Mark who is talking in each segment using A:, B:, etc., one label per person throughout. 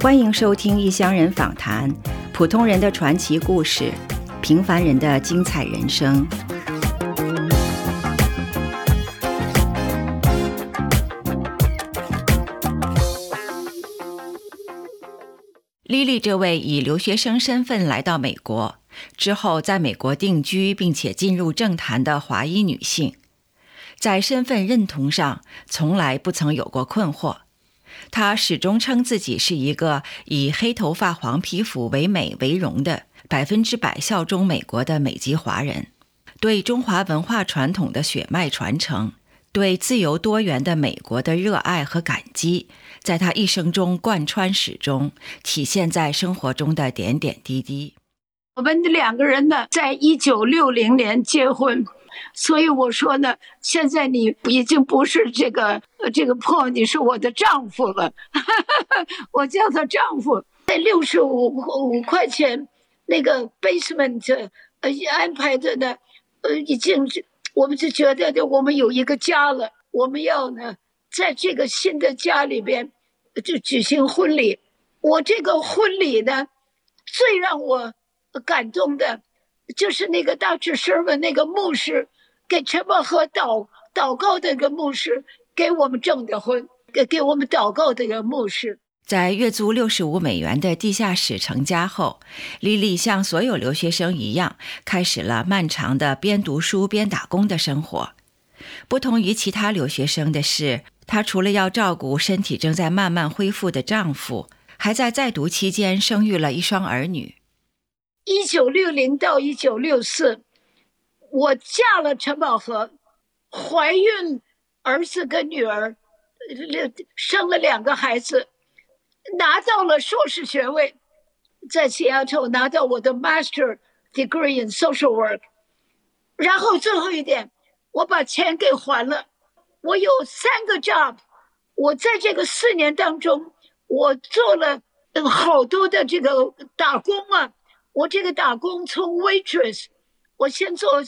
A: 欢迎收听异乡人访谈，普通人的传奇故事，平凡人的精彩人生。莉莉这位以留学生身份来到美国之后，在美国定居并且进入政坛的华裔女性，在身份认同上从来不曾有过困惑。她始终称自己是一个以黑头发、黄皮肤为美为荣的百分之百效忠美国的美籍华人，对中华文化传统的血脉传承，对自由多元的美国的热爱和感激，在她一生中贯穿始终，体现在生活中的点点滴滴。
B: 我们两个人呢，在一九六零年结婚。所以我说呢，现在你已经不是这个这个破你是我的丈夫了。我叫他丈夫。在六十五五块钱那个 basement 呃安排的呢，呃已经我们就觉得的我们有一个家了。我们要呢在这个新的家里边就举行婚礼。我这个婚礼呢，最让我感动的。就是那个大智师们，那个牧师给陈宝和祷祷告的那个牧师，给我们证的婚，给给我们祷告的一个牧师。
A: 在月租六十五美元的地下室成家后，莉莉像所有留学生一样，开始了漫长的边读书边打工的生活。不同于其他留学生的是，她除了要照顾身体正在慢慢恢复的丈夫，还在在读期间生育了一双儿女。
B: 一九六零到一九六四，我嫁了陈宝和，怀孕儿子跟女儿，生了两个孩子，拿到了硕士学位，在西雅图拿到我的 Master Degree in Social Work。然后最后一点，我把钱给还了。我有三个 job，我在这个四年当中，我做了好多的这个打工啊。我这个打工从 waitress，我先做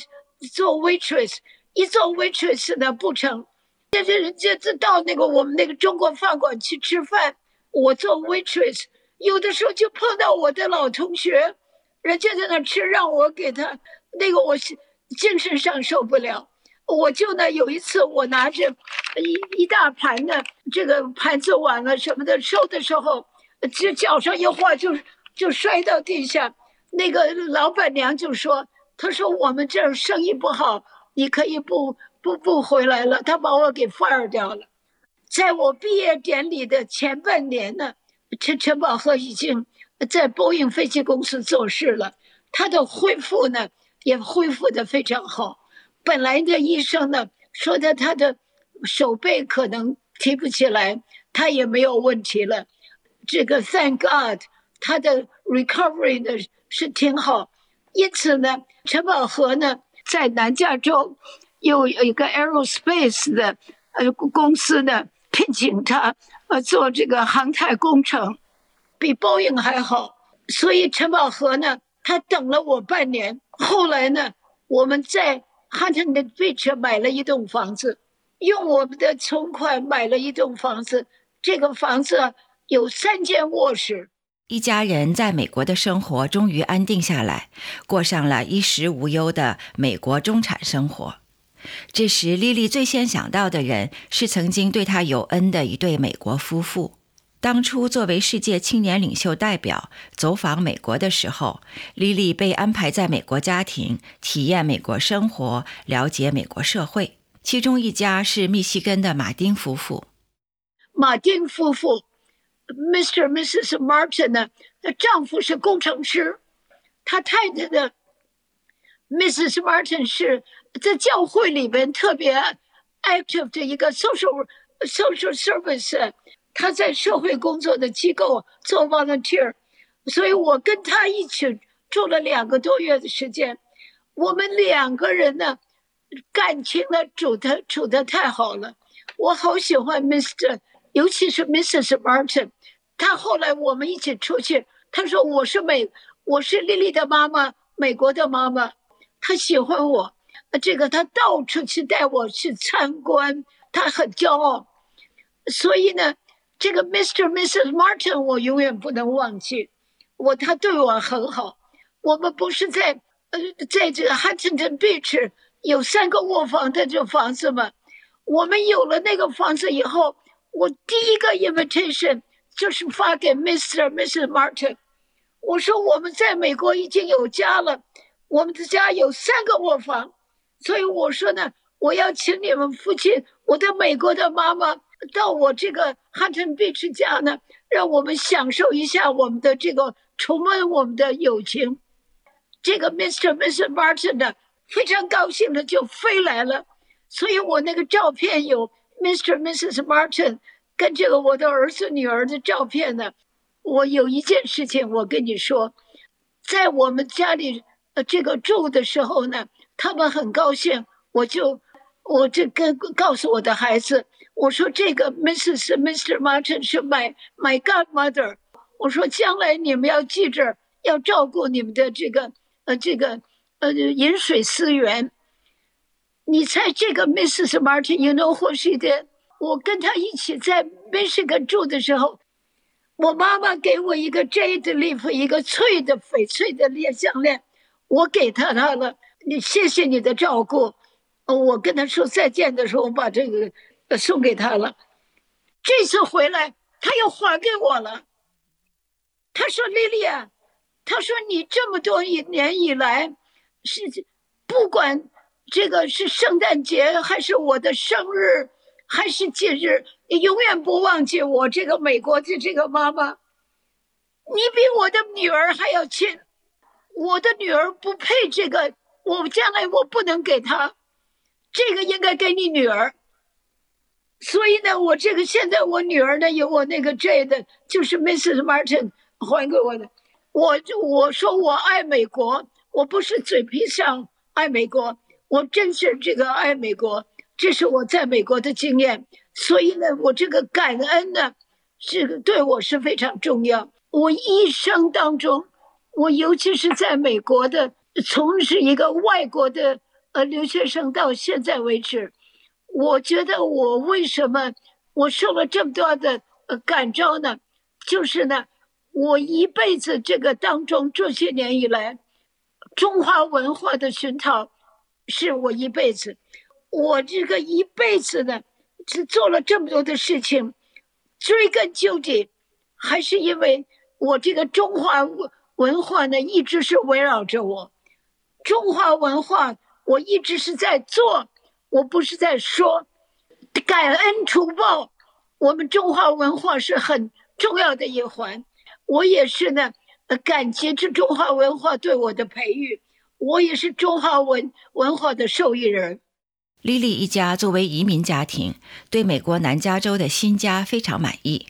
B: 做 waitress，一做 waitress 呢不成，这这这这到那个我们那个中国饭馆去吃饭，我做 waitress，有的时候就碰到我的老同学，人家在那吃，让我给他那个我是精神上受不了，我就呢有一次我拿着一一大盘的这个盘子碗了什么的收的时候，就脚上一滑就就摔到地下。那个老板娘就说：“她说我们这儿生意不好，你可以不不不回来了。”她把我给 fire 掉了。在我毕业典礼的前半年呢，陈陈宝和已经在波音飞机公司做事了。他的恢复呢也恢复的非常好。本来的医生呢说的他的手背可能提不起来，他也没有问题了。这个 Thank God，他的 recovery 的。是挺好，因此呢，陈宝和呢在南加州有一个 aerospace 的呃公司呢聘请他呃做这个航太工程，比 Boeing 还好。所以陈宝和呢，他等了我半年。后来呢，我们在 Huntington Beach 买了一栋房子，用我们的存款买了一栋房子。这个房子有三间卧室。
A: 一家人在美国的生活终于安定下来，过上了衣食无忧的美国中产生活。这时，莉莉最先想到的人是曾经对她有恩的一对美国夫妇。当初作为世界青年领袖代表走访美国的时候，莉莉被安排在美国家庭体验美国生活，了解美国社会。其中一家是密西根的马丁夫妇。
B: 马丁夫妇。Mr. Mrs. Martin 呢？丈夫是工程师，他太太的 Mrs. Martin 是在教会里边特别 active 的一个 social social service，他在社会工作的机构做 volunteer，所以我跟他一起住了两个多月的时间。我们两个人呢，感情呢处的处的太好了，我好喜欢 Mr. 尤其是 Mrs. Martin，他后来我们一起出去，他说我是美，我是丽丽的妈妈，美国的妈妈，他喜欢我。这个他到处去带我去参观，他很骄傲。所以呢，这个 Mr. Mrs. Martin 我永远不能忘记，我他对我很好。我们不是在呃在这个 Huntington Beach 有三个卧房的这房子吗？我们有了那个房子以后，我第一个 invitation 就是发给 Mr. Mrs. Martin。我说我们在美国已经有家了，我们的家有三个卧房，所以我说呢，我要请你们父亲，我的美国的妈妈到我这个汉城 Beach 家呢，让我们享受一下我们的这个重温我们的友情。这个 Mr. Mrs. Martin 呢，非常高兴的就飞来了。所以我那个照片有 Mr. Mrs. Martin 跟这个我的儿子女儿的照片呢。我有一件事情我跟你说，在我们家里呃这个住的时候呢，他们很高兴，我就我这跟告诉我的孩子，我说这个 Mrs. Mr. Martin 是 my my godmother，我说将来你们要记着要照顾你们的这个呃这个呃饮水思源。你猜这个 Mrs. Martin，you know what she did？我跟她一起在 Michigan 住的时候，我妈妈给我一个 jade leaf，一个脆的翡翠的链项链，我给她她了。你谢谢你的照顾，我跟她说再见的时候，我把这个送给她了。这次回来，她又还给我了。她说：“莉莉啊，她说你这么多一年以来，是不管。”这个是圣诞节，还是我的生日，还是节日？你永远不忘记我这个美国的这个妈妈。你比我的女儿还要亲，我的女儿不配这个，我将来我不能给她，这个应该给你女儿。所以呢，我这个现在我女儿呢有我那个 J 的，就是 Mrs. Martin 还给我的。我就我说我爱美国，我不是嘴皮上爱美国。我真是这个爱美国，这是我在美国的经验，所以呢，我这个感恩呢，这个对我是非常重要。我一生当中，我尤其是在美国的，从事一个外国的呃留学生到现在为止，我觉得我为什么我受了这么多的呃感召呢？就是呢，我一辈子这个当中这些年以来，中华文化的熏陶。是我一辈子，我这个一辈子呢，是做了这么多的事情，追根究底，还是因为我这个中华文文化呢，一直是围绕着我。中华文化，我一直是在做，我不是在说。感恩图报，我们中华文化是很重要的一环。我也是呢，感激这中华文化对我的培育。我也是中华文文化的受益人。
A: 莉莉一家作为移民家庭，对美国南加州的新家非常满意。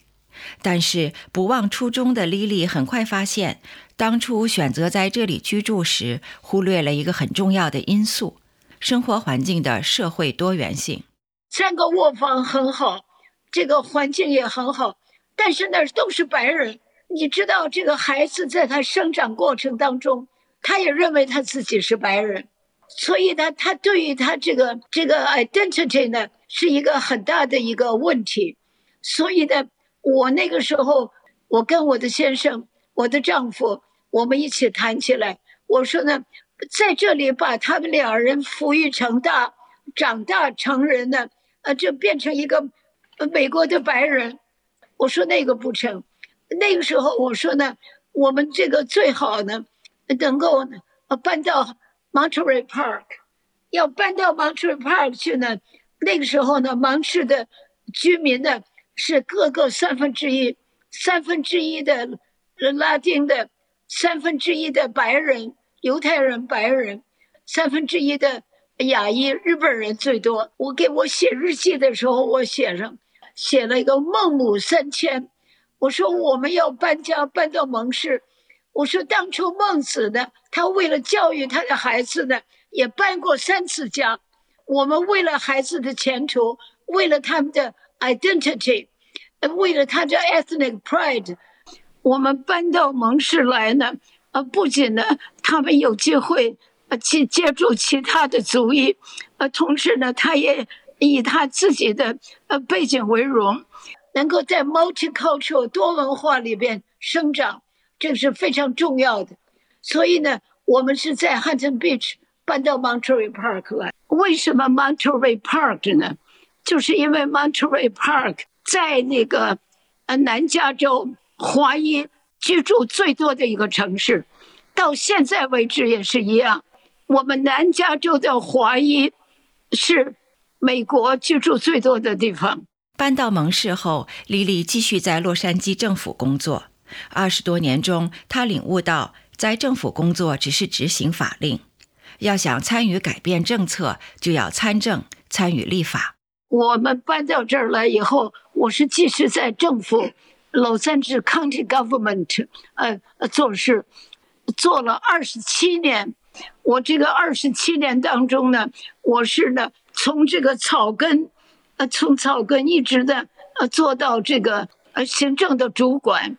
A: 但是不忘初衷的莉莉很快发现，当初选择在这里居住时，忽略了一个很重要的因素：生活环境的社会多元性。
B: 三个卧房很好，这个环境也很好，但是那都是白人。你知道，这个孩子在他生长过程当中。他也认为他自己是白人，所以呢，他对于他这个这个 identity 呢，是一个很大的一个问题。所以呢，我那个时候，我跟我的先生，我的丈夫，我们一起谈起来，我说呢，在这里把他们两人抚育成大，长大成人呢，呃，就变成一个美国的白人。我说那个不成，那个时候我说呢，我们这个最好呢。能够呃搬到 Monterey Park，要搬到 Monterey Park 去呢？那个时候呢，芒市的居民呢是各个三分之一，三分之一的拉丁的，三分之一的白人、犹太人、白人，三分之一的亚裔日本人最多。我给我写日记的时候，我写上写了一个孟母三迁，我说我们要搬家搬到蒙市。我说，当初孟子呢，他为了教育他的孩子呢，也搬过三次家。我们为了孩子的前途，为了他们的 identity，为了他的 ethnic pride，我们搬到蒙氏来呢。呃，不仅呢，他们有机会呃去接触其他的族裔，呃，同时呢，他也以他自己的呃背景为荣，能够在 multicultural 多文化里边生长，这是非常重要的。所以呢，我们是在 Hunting Beach 搬到 Monterey Park 来。为什么 Monterey Park 呢？就是因为 Monterey Park 在那个呃南加州华裔居住最多的一个城市，到现在为止也是一样。我们南加州的华裔是美国居住最多的地方。
A: 搬到蒙氏后，莉莉继续在洛杉矶政府工作。二十多年中，他领悟到，在政府工作只是执行法令，要想参与改变政策，就要参政、参与立法。
B: 我们搬到这儿来以后，我是继续在政府，Los Angeles County Government，呃，做事，做了二十七年。我这个二十七年当中呢，我是呢从这个草根，呃，从草根一直的呃做到这个呃行政的主管，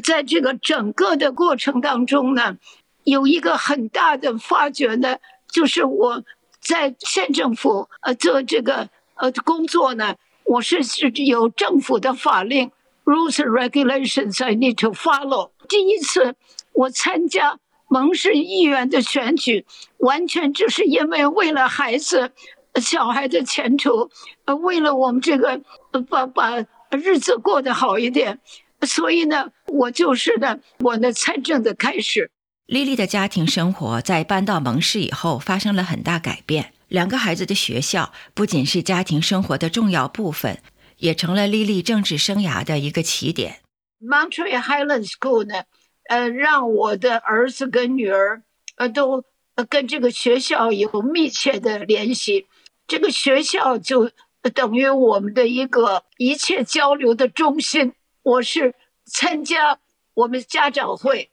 B: 在这个整个的过程当中呢，有一个很大的发掘呢，就是我在县政府呃做这个呃工作呢，我是是有政府的法令 rules and regulations I need to follow。第一次我参加。蒙氏议员的选举，完全就是因为为了孩子、小孩的前途，呃，为了我们这个把把日子过得好一点，所以呢，我就是呢，我的参政的开始。
A: 莉莉的家庭生活在搬到蒙氏以后发生了很大改变，两个孩子的学校不仅是家庭生活的重要部分，也成了莉莉政治生涯的一个起点。
B: Montreal Highland School 呢？呃，让我的儿子跟女儿，呃，都跟这个学校有密切的联系。这个学校就等于我们的一个一切交流的中心。我是参加我们家长会，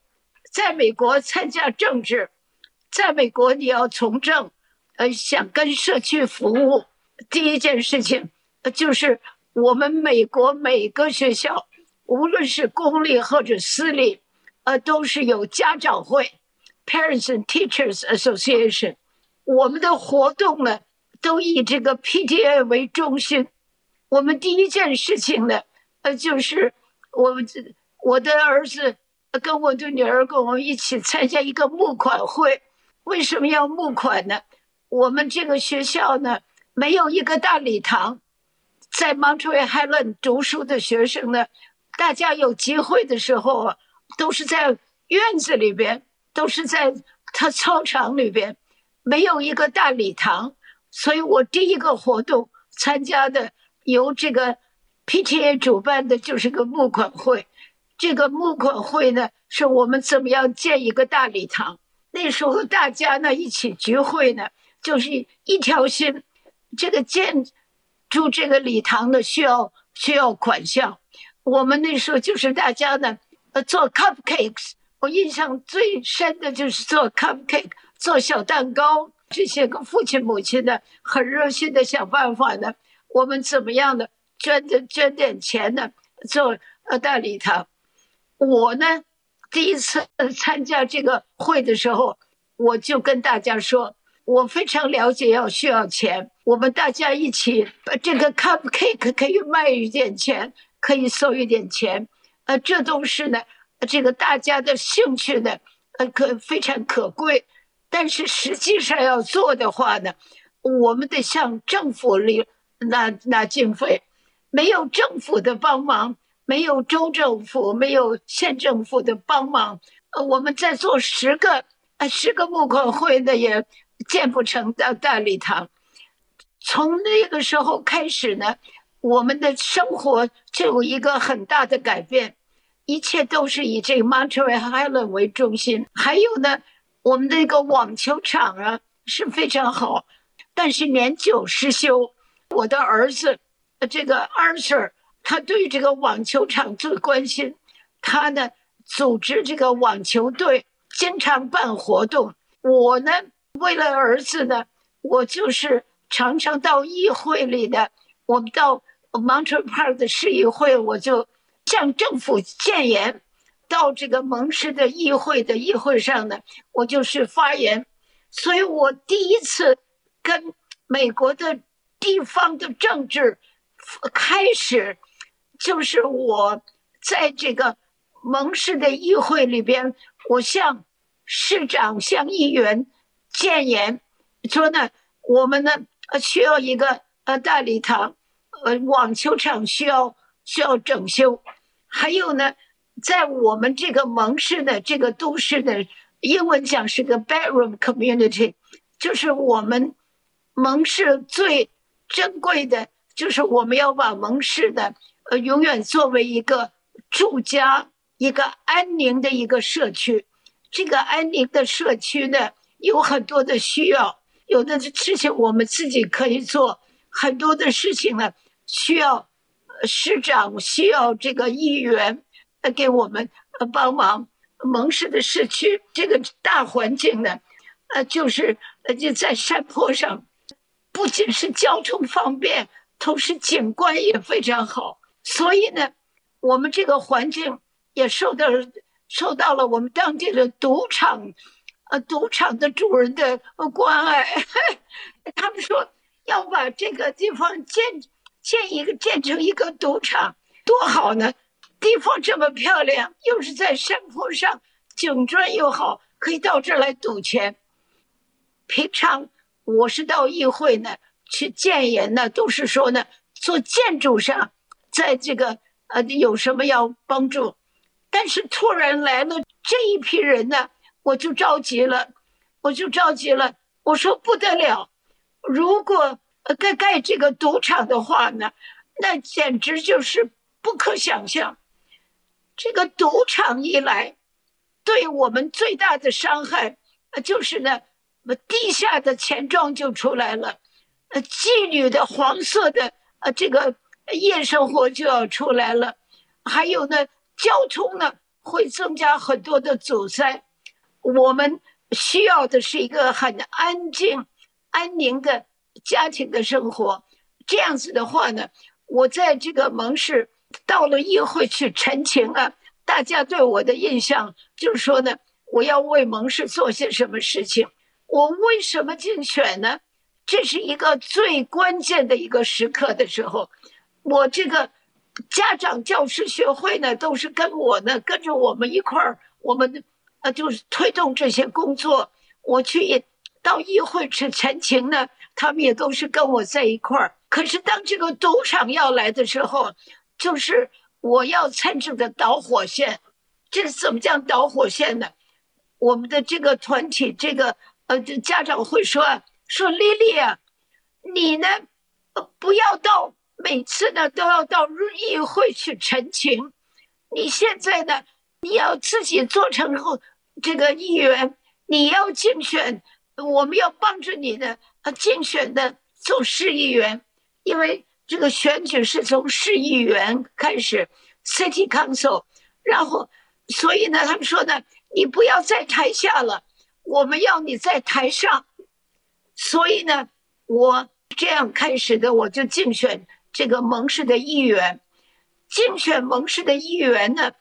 B: 在美国参加政治，在美国你要从政，呃，想跟社区服务，第一件事情就是我们美国每个学校，无论是公立或者私立。呃，都是有家长会，Parents and Teachers Association。我们的活动呢，都以这个 PTA 为中心。我们第一件事情呢，呃，就是我这我的儿子跟我的女儿跟我们一起参加一个募款会。为什么要募款呢？我们这个学校呢，没有一个大礼堂，在 Montreal Highland 读书的学生呢，大家有机会的时候啊。都是在院子里边，都是在他操场里边，没有一个大礼堂，所以我第一个活动参加的由这个 PTA 主办的就是个募款会。这个募款会呢，是我们怎么样建一个大礼堂？那时候大家呢一起聚会呢，就是一条心。这个建筑这个礼堂呢，需要需要款项。我们那时候就是大家呢。呃，做 cupcakes，我印象最深的就是做 cupcake，做小蛋糕。这些个父亲母亲呢，很热心的想办法呢，我们怎么样的捐的捐点钱呢，做呃大礼堂。我呢，第一次参加这个会的时候，我就跟大家说，我非常了解要需要钱，我们大家一起把这个 cupcake 可以卖一点钱，可以收一点钱。呃，这都是呢，这个大家的兴趣呢，呃，可非常可贵。但是实际上要做的话呢，我们得向政府里拿拿经费。没有政府的帮忙，没有州政府，没有县政府的帮忙，呃，我们再做十个呃十个募款会呢，也建不成大大礼堂。从那个时候开始呢。我们的生活就有一个很大的改变，一切都是以这个 Montreal Island 为中心。还有呢，我们的一个网球场啊是非常好，但是年久失修。我的儿子，这个 Arthur，他对这个网球场最关心，他呢组织这个网球队，经常办活动。我呢，为了儿子呢，我就是常常到议会里的，我们到。m o n t r e Park 的市议会，我就向政府建言，到这个蒙氏的议会的议会上呢，我就是发言，所以我第一次跟美国的地方的政治开始，就是我在这个蒙市的议会里边，我向市长、向议员建言说呢，我们呢需要一个呃大礼堂，呃网球场需要需要整修，还有呢，在我们这个蒙市的这个都市的。英文讲是个 bedroom community，就是我们蒙氏最珍贵的，就是我们要把蒙氏的呃永远作为一个住家、一个安宁的一个社区。这个安宁的社区呢，有很多的需要，有的事情我们自己可以做，很多的事情呢需要市长、需要这个议员呃给我们呃帮忙。蒙氏的社区这个大环境呢，呃，就是呃就在山坡上，不仅是交通方便，同时景观也非常好。所以呢，我们这个环境也受到受到了我们当地的赌场，呃，赌场的主人的关爱。他们说要把这个地方建建一个建成一个赌场，多好呢！地方这么漂亮，又是在山坡上，景观又好，可以到这儿来赌钱。平常我是到议会呢去建言呢，都是说呢做建筑上，在这个呃有什么要帮助。但是突然来了这一批人呢，我就着急了，我就着急了。我说不得了，如果盖盖这个赌场的话呢，那简直就是不可想象。这个赌场一来，对我们最大的伤害，呃，就是呢，地下的钱庄就出来了，呃，妓女的黄色的呃这个夜生活就要出来了，还有呢，交通呢会增加很多的阻塞。我们需要的是一个很安静、安宁的家庭的生活。这样子的话呢，我在这个蒙氏。到了议会去陈情啊，大家对我的印象就是说呢，我要为蒙氏做些什么事情。我为什么竞选呢？这是一个最关键的一个时刻的时候，我这个家长教师学会呢，都是跟我呢，跟着我们一块儿，我们呃就是推动这些工作。我去到议会去陈情呢，他们也都是跟我在一块儿。可是当这个赌场要来的时候，就是我要参政的导火线，这是怎么叫导火线呢？我们的这个团体，这个呃，家长会说说丽丽啊，你呢不要到每次呢都要到议会去陈情，你现在呢你要自己做成后这个议员，你要竞选，我们要帮着你的呃竞选的做市议员，因为。这个选举是从市议员开始，City Council，然后，所以呢，他们说呢，你不要在台下了，我们要你在台上。所以呢，我这样开始的，我就竞选这个蒙市的议员。竞选蒙市的议员呢，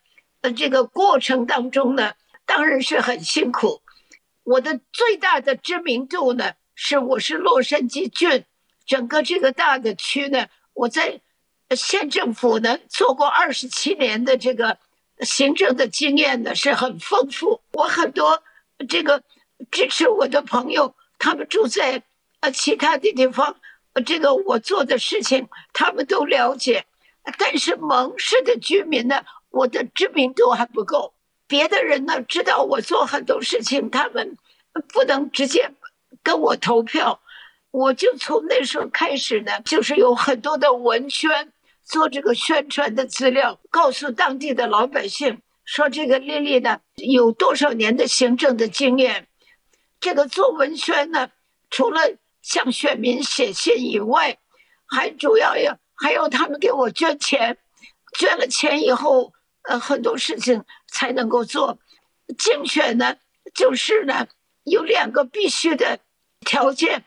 B: 呃，这个过程当中呢，当然是很辛苦。我的最大的知名度呢，是我是洛杉矶郡。整个这个大的区呢，我在县政府呢做过二十七年的这个行政的经验呢是很丰富。我很多这个支持我的朋友，他们住在呃其他的地方，这个我做的事情他们都了解。但是蒙市的居民呢，我的知名度还不够。别的人呢知道我做很多事情，他们不能直接跟我投票。我就从那时候开始呢，就是有很多的文宣，做这个宣传的资料，告诉当地的老百姓说这个丽丽呢有多少年的行政的经验。这个做文宣呢，除了向选民写信以外，还主要要还要他们给我捐钱，捐了钱以后，呃，很多事情才能够做。竞选呢，就是呢有两个必须的条件。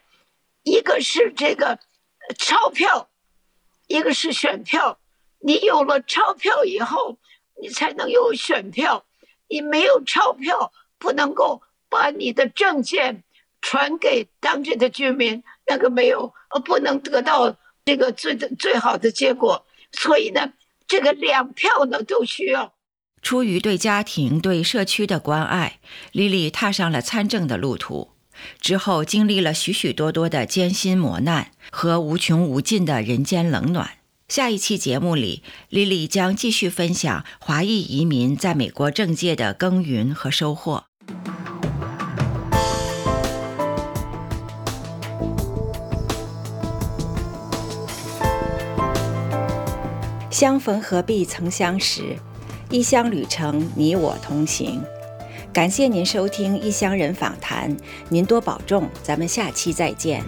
B: 一个是这个钞票，一个是选票。你有了钞票以后，你才能有选票。你没有钞票，不能够把你的证件传给当地的居民，那个没有，呃，不能得到这个最最好的结果。所以呢，这个两票呢都需要。
A: 出于对家庭、对社区的关爱，莉莉踏上了参政的路途。之后，经历了许许多多的艰辛磨难和无穷无尽的人间冷暖。下一期节目里，莉莉将继续分享华裔移民在美国政界的耕耘和收获。相逢何必曾相识，异乡旅程你我同行。感谢您收听《异乡人访谈》，您多保重，咱们下期再见。